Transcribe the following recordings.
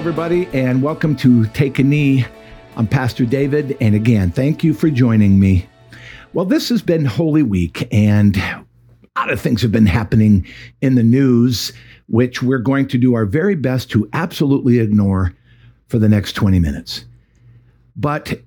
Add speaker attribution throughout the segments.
Speaker 1: everybody, and welcome to Take a Knee. I'm Pastor David, and again, thank you for joining me. Well, this has been Holy Week, and a lot of things have been happening in the news, which we're going to do our very best to absolutely ignore for the next 20 minutes. But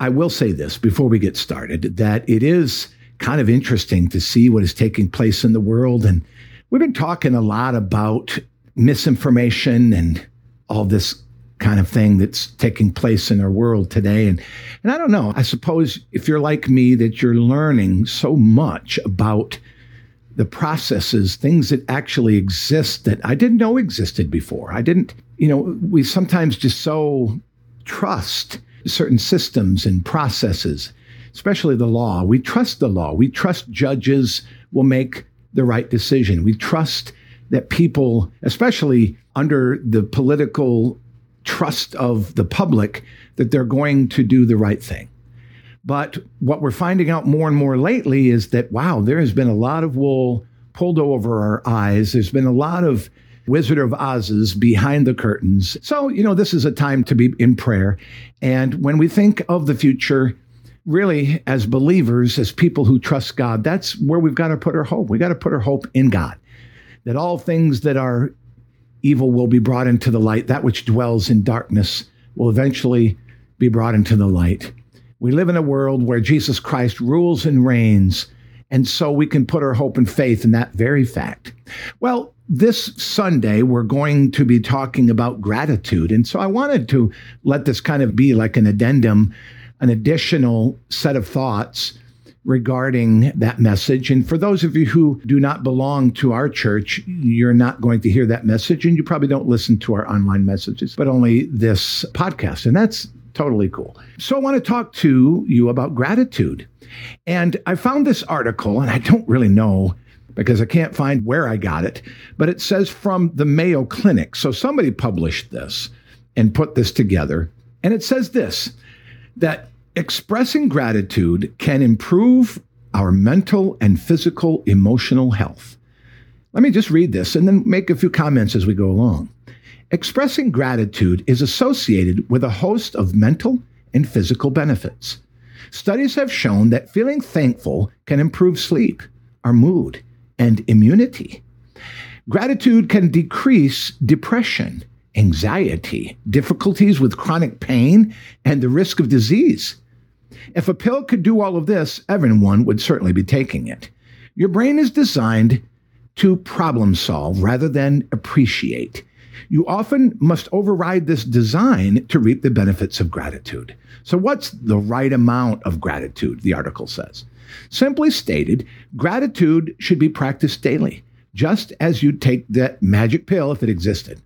Speaker 1: I will say this before we get started that it is kind of interesting to see what is taking place in the world. And we've been talking a lot about misinformation and all this kind of thing that's taking place in our world today. And, and I don't know, I suppose if you're like me, that you're learning so much about the processes, things that actually exist that I didn't know existed before. I didn't, you know, we sometimes just so trust certain systems and processes, especially the law. We trust the law. We trust judges will make the right decision. We trust that people, especially under the political trust of the public, that they're going to do the right thing. But what we're finding out more and more lately is that, wow, there has been a lot of wool pulled over our eyes. There's been a lot of Wizard of Oz's behind the curtains. So, you know, this is a time to be in prayer. And when we think of the future, really, as believers, as people who trust God, that's where we've got to put our hope. We've got to put our hope in God. That all things that are evil will be brought into the light. That which dwells in darkness will eventually be brought into the light. We live in a world where Jesus Christ rules and reigns, and so we can put our hope and faith in that very fact. Well, this Sunday, we're going to be talking about gratitude. And so I wanted to let this kind of be like an addendum, an additional set of thoughts regarding that message. And for those of you who do not belong to our church, you're not going to hear that message, and you probably don't listen to our online messages, but only this podcast. And that's totally cool. So I want to talk to you about gratitude. And I found this article, and I don't really know because I can't find where I got it, but it says from the Mayo Clinic. So somebody published this and put this together. And it says this that Expressing gratitude can improve our mental and physical emotional health. Let me just read this and then make a few comments as we go along. Expressing gratitude is associated with a host of mental and physical benefits. Studies have shown that feeling thankful can improve sleep, our mood, and immunity. Gratitude can decrease depression, anxiety, difficulties with chronic pain, and the risk of disease. If a pill could do all of this, everyone would certainly be taking it. Your brain is designed to problem solve rather than appreciate. You often must override this design to reap the benefits of gratitude. So, what's the right amount of gratitude? The article says. Simply stated, gratitude should be practiced daily, just as you'd take that magic pill if it existed.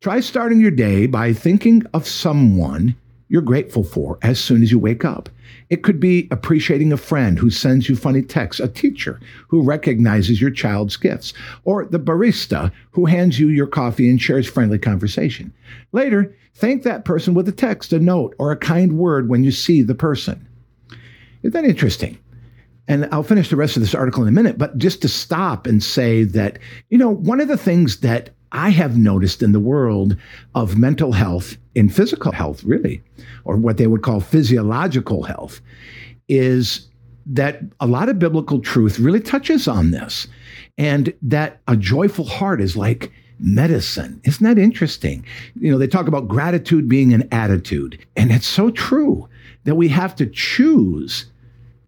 Speaker 1: Try starting your day by thinking of someone you're grateful for as soon as you wake up. It could be appreciating a friend who sends you funny texts, a teacher who recognizes your child's gifts, or the barista who hands you your coffee and shares friendly conversation. Later, thank that person with a text, a note, or a kind word when you see the person. Isn't that interesting? And I'll finish the rest of this article in a minute, but just to stop and say that, you know, one of the things that I have noticed in the world of mental health, in physical health, really, or what they would call physiological health, is that a lot of biblical truth really touches on this. And that a joyful heart is like medicine. Isn't that interesting? You know, they talk about gratitude being an attitude. And it's so true that we have to choose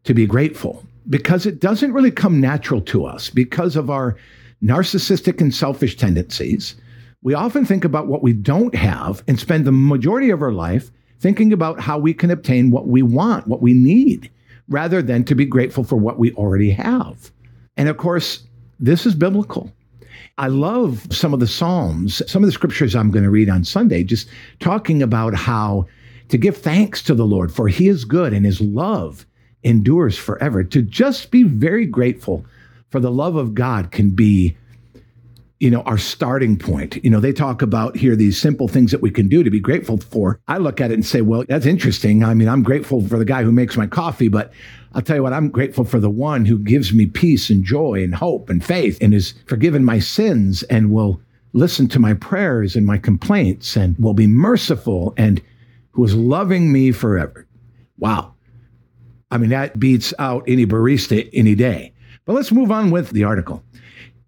Speaker 1: to be grateful because it doesn't really come natural to us because of our narcissistic and selfish tendencies, we often think about what we don't have and spend the majority of our life thinking about how we can obtain what we want, what we need, rather than to be grateful for what we already have. And of course, this is biblical. I love some of the Psalms, some of the scriptures I'm going to read on Sunday, just talking about how to give thanks to the Lord, for he is good and his love endures forever. To just be very grateful for the love of God can be you know our starting point you know they talk about here these simple things that we can do to be grateful for i look at it and say well that's interesting i mean i'm grateful for the guy who makes my coffee but i'll tell you what i'm grateful for the one who gives me peace and joy and hope and faith and has forgiven my sins and will listen to my prayers and my complaints and will be merciful and who is loving me forever. Wow. I mean, that beats out any barista any day. But let's move on with the article.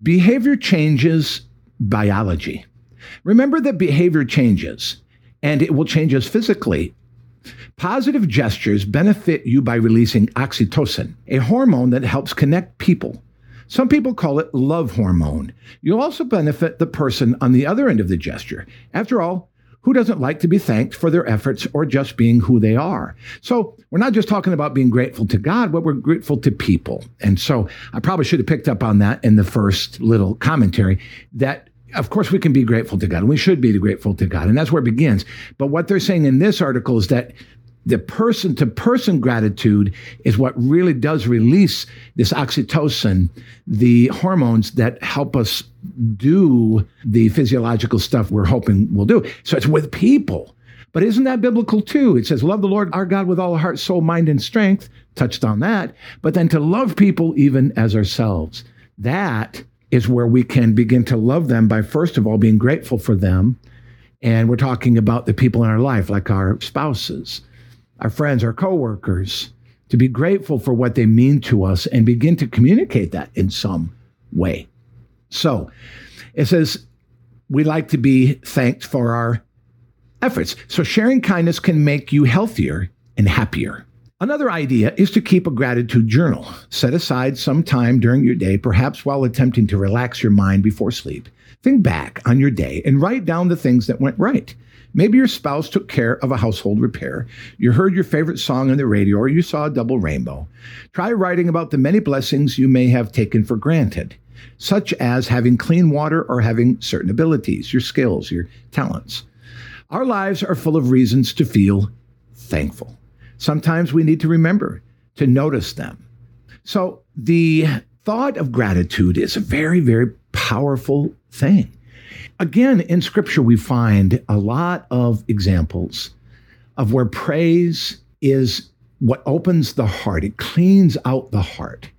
Speaker 1: Behavior changes biology. Remember that behavior changes and it will change us physically. Positive gestures benefit you by releasing oxytocin, a hormone that helps connect people. Some people call it love hormone. You'll also benefit the person on the other end of the gesture. After all, who doesn't like to be thanked for their efforts or just being who they are? So we're not just talking about being grateful to God, but we're grateful to people. And so I probably should have picked up on that in the first little commentary that of course, we can be grateful to God, and we should be grateful to God, and that's where it begins. But what they're saying in this article is that the person to person gratitude is what really does release this oxytocin, the hormones that help us do the physiological stuff we're hoping we'll do. So it's with people. But isn't that biblical too? It says, Love the Lord our God with all heart, soul, mind, and strength. Touched on that. But then to love people even as ourselves. That is where we can begin to love them by, first of all, being grateful for them. And we're talking about the people in our life, like our spouses our friends, our coworkers, to be grateful for what they mean to us and begin to communicate that in some way. So it says, we like to be thanked for our efforts. So sharing kindness can make you healthier and happier. Another idea is to keep a gratitude journal. Set aside some time during your day, perhaps while attempting to relax your mind before sleep. Think back on your day and write down the things that went right. Maybe your spouse took care of a household repair. You heard your favorite song on the radio or you saw a double rainbow. Try writing about the many blessings you may have taken for granted, such as having clean water or having certain abilities, your skills, your talents. Our lives are full of reasons to feel thankful. Sometimes we need to remember to notice them. So the thought of gratitude is a very, very powerful thing. Again, in scripture, we find a lot of examples of where praise is what opens the heart, it cleans out the heart.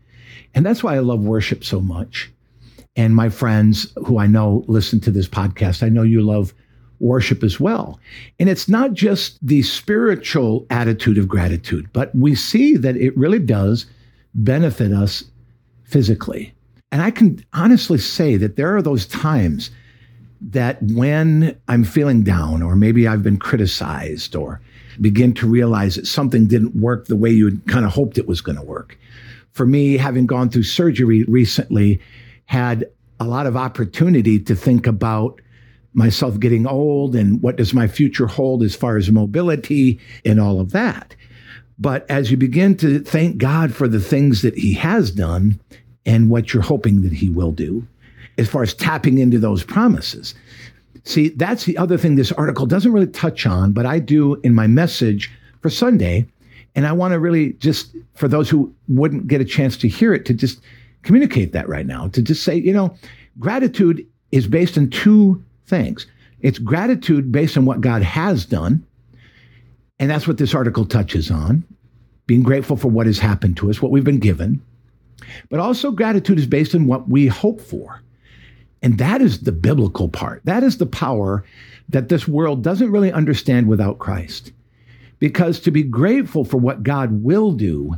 Speaker 1: And that's why I love worship so much. And my friends who I know listen to this podcast, I know you love worship as well. And it's not just the spiritual attitude of gratitude, but we see that it really does benefit us physically. And I can honestly say that there are those times that when I'm feeling down, or maybe I've been criticized, or begin to realize that something didn't work the way you had kind of hoped it was going to work. For me, having gone through surgery recently, had a lot of opportunity to think about myself getting old and what does my future hold as far as mobility and all of that. But as you begin to thank God for the things that He has done and what you're hoping that He will do, as far as tapping into those promises. See, that's the other thing this article doesn't really touch on, but I do in my message for Sunday. And I want to really just, for those who wouldn't get a chance to hear it, to just communicate that right now, to just say, you know, gratitude is based on two things. It's gratitude based on what God has done. And that's what this article touches on being grateful for what has happened to us, what we've been given. But also, gratitude is based on what we hope for. And that is the biblical part. That is the power that this world doesn't really understand without Christ. Because to be grateful for what God will do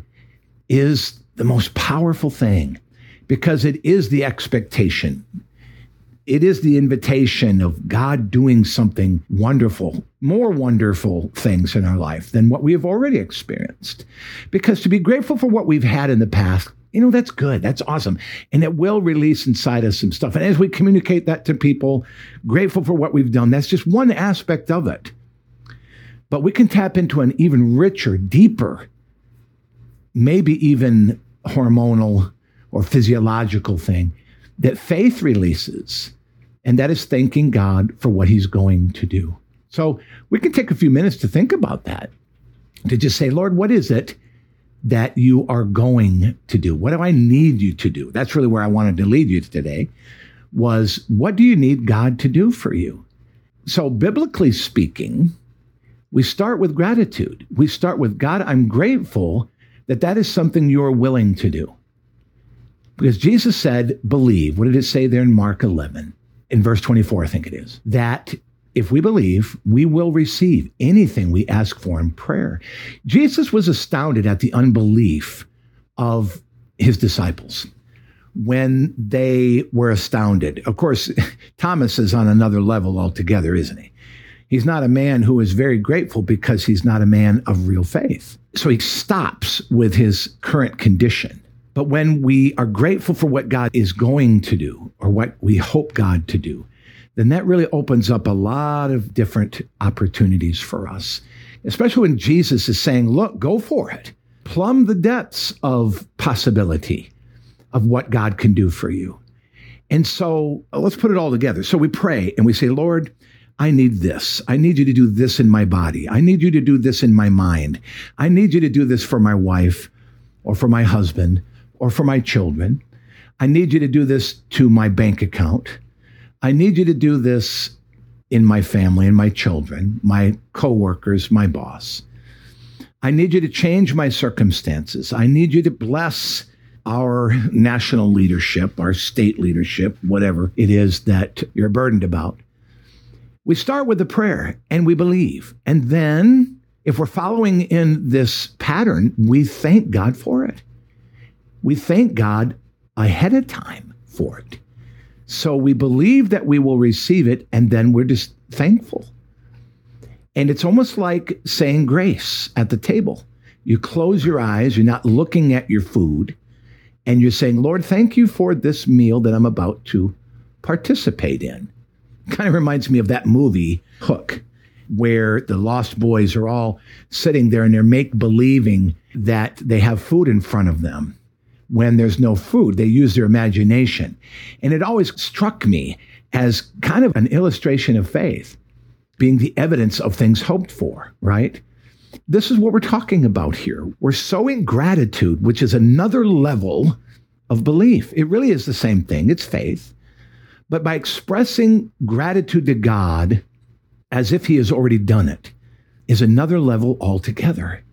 Speaker 1: is the most powerful thing, because it is the expectation. It is the invitation of God doing something wonderful, more wonderful things in our life than what we have already experienced. Because to be grateful for what we've had in the past you know, that's good. That's awesome. And it will release inside us some stuff. And as we communicate that to people, grateful for what we've done, that's just one aspect of it. But we can tap into an even richer, deeper, maybe even hormonal or physiological thing that faith releases. And that is thanking God for what he's going to do. So we can take a few minutes to think about that, to just say, Lord, what is it that you are going to do? What do I need you to do? That's really where I wanted to lead you today was what do you need God to do for you? So biblically speaking, we start with gratitude. We start with God, I'm grateful that that is something you're willing to do. Because Jesus said, believe. What did it say there in Mark 11? in verse 24, I think it is, that if we believe, we will receive anything we ask for in prayer. Jesus was astounded at the unbelief of his disciples when they were astounded. Of course, Thomas is on another level altogether, isn't he? He's not a man who is very grateful because he's not a man of real faith. So he stops with his current condition. But when we are grateful for what God is going to do or what we hope God to do, then that really opens up a lot of different opportunities for us, especially when Jesus is saying, look, go for it. Plumb the depths of possibility of what God can do for you. And so uh, let's put it all together. So we pray and we say, Lord, I need this. I need you to do this in my body. I need you to do this in my mind. I need you to do this for my wife or for my husband or for my children. I need you to do this to my bank account. I need you to do this in my family and my children, my coworkers, my boss. I need you to change my circumstances. I need you to bless our national leadership, our state leadership, whatever it is that you're burdened about. We start with the prayer and we believe. And then, if we're following in this pattern, we thank God for it. We thank God ahead of time for it. So we believe that we will receive it, and then we're just thankful. And it's almost like saying grace at the table. You close your eyes, you're not looking at your food, and you're saying, Lord, thank you for this meal that I'm about to participate in. Kind of reminds me of that movie, Hook, where the lost boys are all sitting there and they're make believing that they have food in front of them when there's no food. They use their imagination. And it always struck me as kind of an illustration of faith, being the evidence of things hoped for, right? This is what we're talking about here. We're sowing gratitude, which is another level of belief. It really is the same thing, it's faith. But by expressing gratitude to God as if He has already done it, is another level altogether.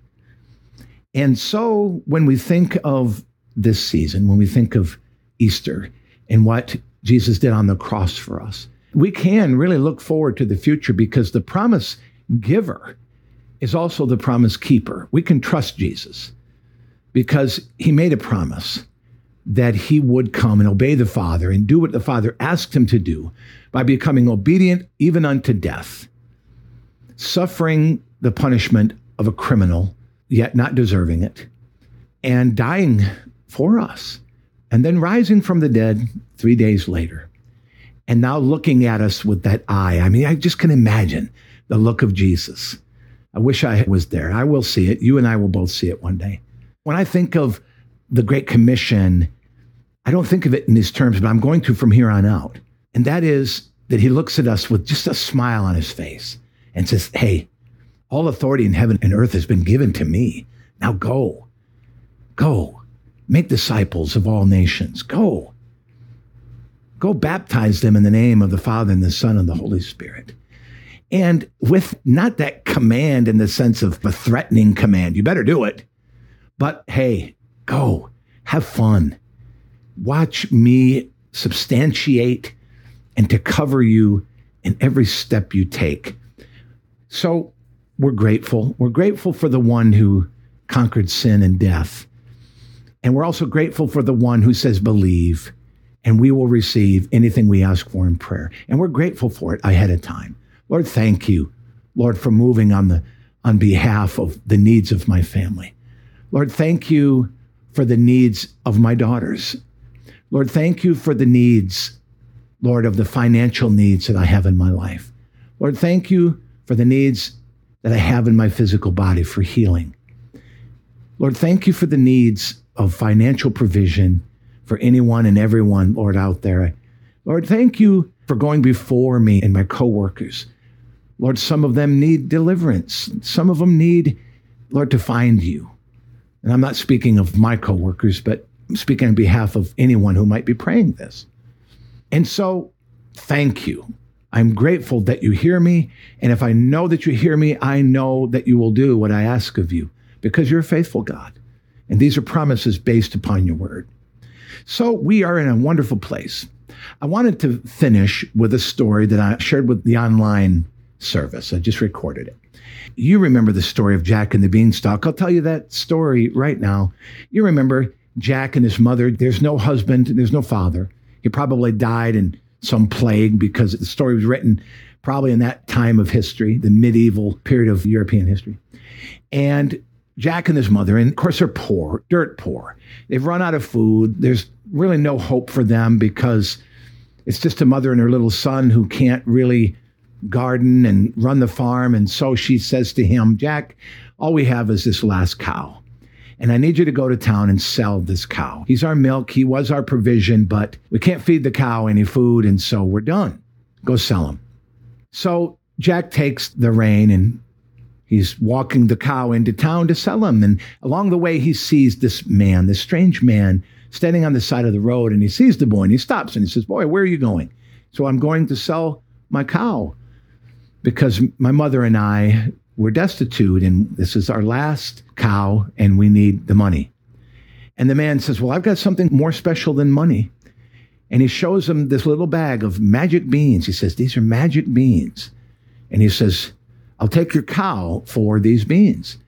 Speaker 1: And so when we think of this season, when we think of Easter and what Jesus did on the cross for us, we can really look forward to the future because the promise giver is also the promise keeper. We can trust Jesus because he made a promise that he would come and obey the Father and do what the Father asked him to do by becoming obedient even unto death, suffering the punishment of a criminal, yet not deserving it, and dying for us, and then rising from the dead three days later. And now looking at us with that eye. I mean, I just can imagine the look of Jesus. I wish I was there. I will see it. You and I will both see it one day. When I think of the Great Commission, I don't think of it in these terms, but I'm going to from here on out. And that is that he looks at us with just a smile on his face and says, Hey, all authority in heaven and earth has been given to me. Now go, go Make disciples of all nations. Go. Go baptize them in the name of the Father and the Son and the Holy Spirit. And with not that command in the sense of a threatening command, you better do it. But hey, go, have fun. Watch me substantiate and to cover you in every step you take. So we're grateful. We're grateful for the one who conquered sin and death. And we're also grateful for the one who says, believe, and we will receive anything we ask for in prayer. And we're grateful for it ahead of time. Lord, thank you, Lord, for moving on the on behalf of the needs of my family. Lord, thank you for the needs of my daughters. Lord, thank you for the needs, Lord, of the financial needs that I have in my life. Lord, thank you for the needs that I have in my physical body for healing. Lord, thank you for the needs of financial provision for anyone and everyone, Lord, out there. Lord, thank you for going before me and my coworkers. Lord, some of them need deliverance. Some of them need, Lord, to find you. And I'm not speaking of my coworkers, but I'm speaking on behalf of anyone who might be praying this. And so, thank you. I'm grateful that you hear me. And if I know that you hear me, I know that you will do what I ask of you because you're a faithful God. And these are promises based upon your word. So we are in a wonderful place. I wanted to finish with a story that I shared with the online service. I just recorded it. You remember the story of Jack and the Beanstalk. I'll tell you that story right now. You remember Jack and his mother. There's no husband, there's no father. He probably died in some plague because the story was written probably in that time of history, the medieval period of European history. And Jack and his mother, and of course, they're poor, dirt poor. They've run out of food. There's really no hope for them because it's just a mother and her little son who can't really garden and run the farm. And so she says to him, Jack, all we have is this last cow. And I need you to go to town and sell this cow. He's our milk. He was our provision, but we can't feed the cow any food. And so we're done. Go sell him. So Jack takes the rein and he's walking the cow into town to sell him. And along the way, he sees this man, this strange man, standing on the side of the road. And he sees the boy and he stops and he says, Boy, where are you going? So I'm going to sell my cow because my mother and I were destitute and this is our last cow and we need the money. And the man says, Well, I've got something more special than money. And he shows him this little bag of magic beans. He says, These are magic beans. And he says, I'll take your cow for these beans.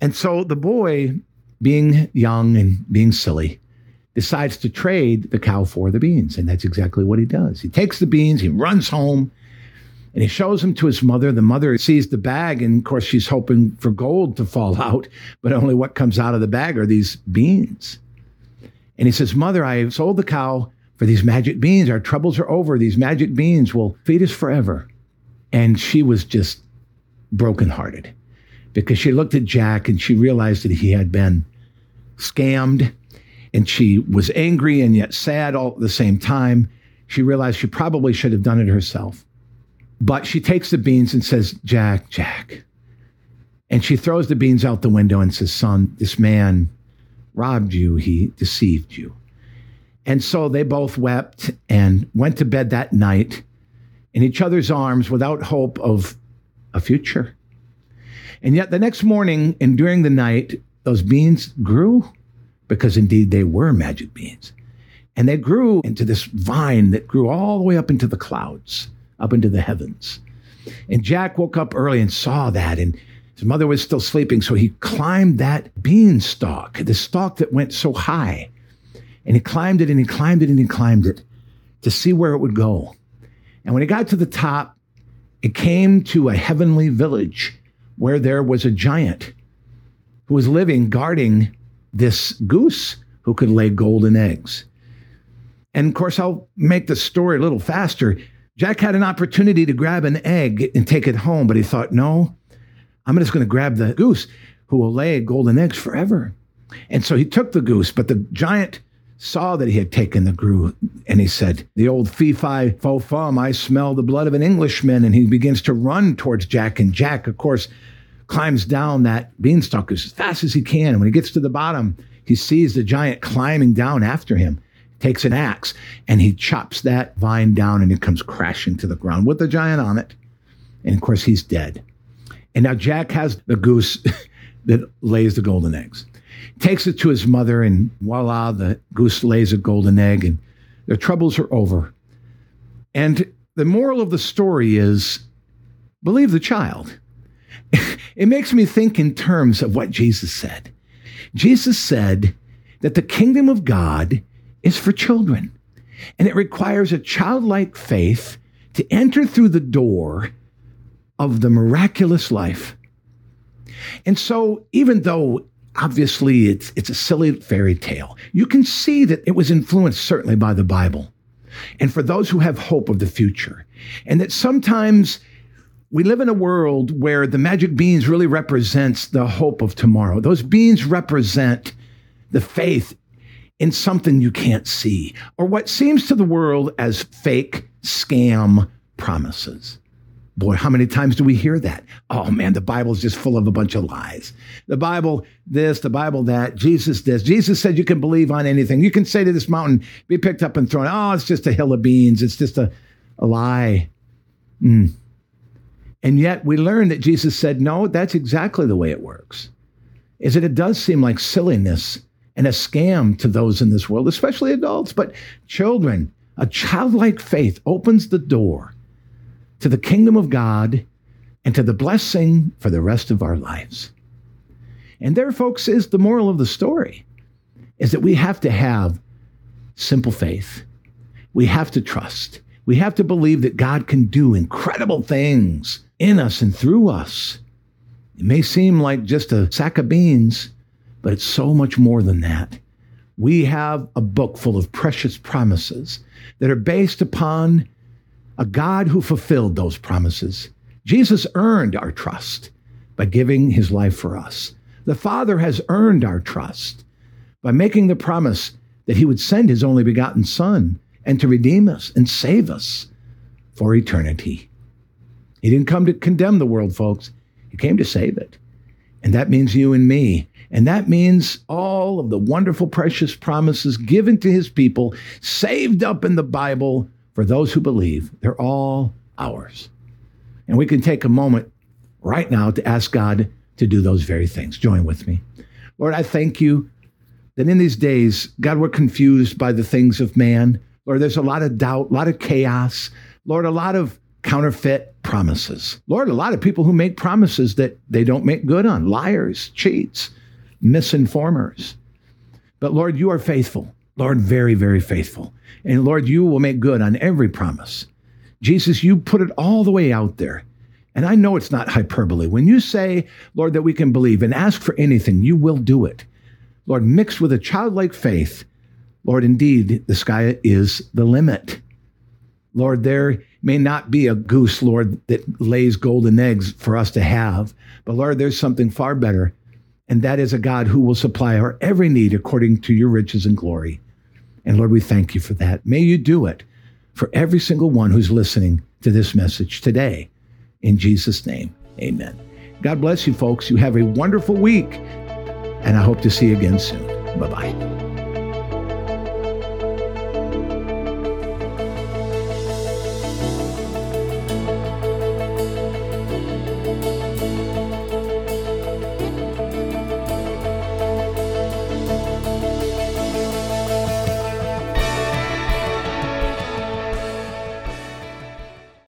Speaker 1: And so the boy, being young and being silly, decides to trade the cow for the beans. And that's exactly what he does. He takes the beans, he runs home, and he shows them to his mother. The mother sees the bag, and of course, she's hoping for gold to fall out, but only what comes out of the bag are these beans. And he says, Mother, I have sold the cow for these magic beans. Our troubles are over. These magic beans will feed us forever. And she was just brokenhearted because she looked at Jack and she realized that he had been scammed and she was angry and yet sad all at the same time. She realized she probably should have done it herself. But she takes the beans and says, Jack, Jack. And she throws the beans out the window and says, Son, this man robbed you, he deceived you. And so they both wept and went to bed that night in each other's arms without hope of a future. And yet the next morning and during the night, those beans grew because indeed they were magic beans. And they grew into this vine that grew all the way up into the clouds up into the heavens. And Jack woke up early and saw that, and his mother was still sleeping, so he climbed that beanstalk, the stalk that went so high. And he climbed it and he climbed it and he climbed it to see where it would go. And when he got to the top, it came to a heavenly village where there was a giant who was living guarding this goose who could lay golden eggs. And of course, I'll make the story a little faster. Jack had an opportunity to grab an egg and take it home, but he thought, no, I'm just going to grab the goose who will lay golden eggs forever. And so he took the goose, but the giant saw that he had taken the goose and he said, The old fee fi fo fum, I smell the blood of an Englishman. And he begins to run towards Jack. And Jack, of course, climbs down that beanstalk as fast as he can. And when he gets to the bottom, he sees the giant climbing down after him takes an axe and he chops that vine down and it comes crashing to the ground with the giant on it. And of course, he's dead. And now Jack has the goose that lays the golden eggs. Takes it to his mother, and voila, the goose lays a golden egg, and their troubles are over. And the moral of the story is believe the child. it makes me think in terms of what Jesus said. Jesus said that the kingdom of God is for children. And it requires a childlike faith to enter through the door of the miraculous life. And so, even though obviously it's, it's a silly fairy tale, you can see that it was influenced certainly by the Bible. And for those who have hope of the future, and that sometimes we live in a world where the magic beans really represents the hope of tomorrow. Those beans represent the faith in something you can't see, or what seems to the world as fake scam promises. Boy, how many times do we hear that? Oh man, the Bible's just full of a bunch of lies. The Bible this, the Bible that, Jesus this. Jesus said you can believe on anything. You can say to this mountain, be picked up and thrown. Oh, it's just a hill of beans. It's just a, a lie. Mm. And yet we learn that Jesus said, no, that's exactly the way it works. Is that it does seem like silliness and a scam to those in this world, especially adults, but children A childlike faith opens the door to the kingdom of God and to the blessing for the rest of our lives. And there, folks, is the moral of the story is that we have to have simple faith. We have to trust. We have to believe that God can do incredible things in us and through us. It may seem like just a sack of beans, but it's so much more than that. We have a book full of precious promises that are based upon a God who fulfilled those promises. Jesus earned our trust by giving his life for us. The Father has earned our trust by making the promise that he would send his only begotten Son and to redeem us and save us for eternity. He didn't come to condemn the world, folks. He came to save it. And that means you and me. And that means all of the wonderful, precious promises given to his people, saved up in the Bible for those who believe. They're all ours. And we can take a moment right now to ask God to do those very things. Join with me. Lord, I thank you that in these days, God, we're confused by the things of man. Lord, there's a lot of doubt, a lot of chaos. Lord, a lot of counterfeit promises. Lord, a lot of people who make promises that they don't make good on liars, cheats, misinformers. But Lord, you are faithful. Lord, very, very faithful. And Lord, you will make good on every promise. Jesus, you put it all the way out there. And I know it's not hyperbole. When you say, Lord, that we can believe and ask for anything, you will do it. Lord, mixed with a childlike faith, Lord, indeed, the sky is the limit. Lord, there may not be a goose, Lord, that lays golden eggs for us to have, but Lord, there's something far better, and that is a God who will supply our every need according to your riches and glory. And Lord, we thank you for that. May you do it for every single one who's listening to this message today. In Jesus' name, amen. God bless you, folks. You have a wonderful week, and I hope to see you again soon. Bye bye.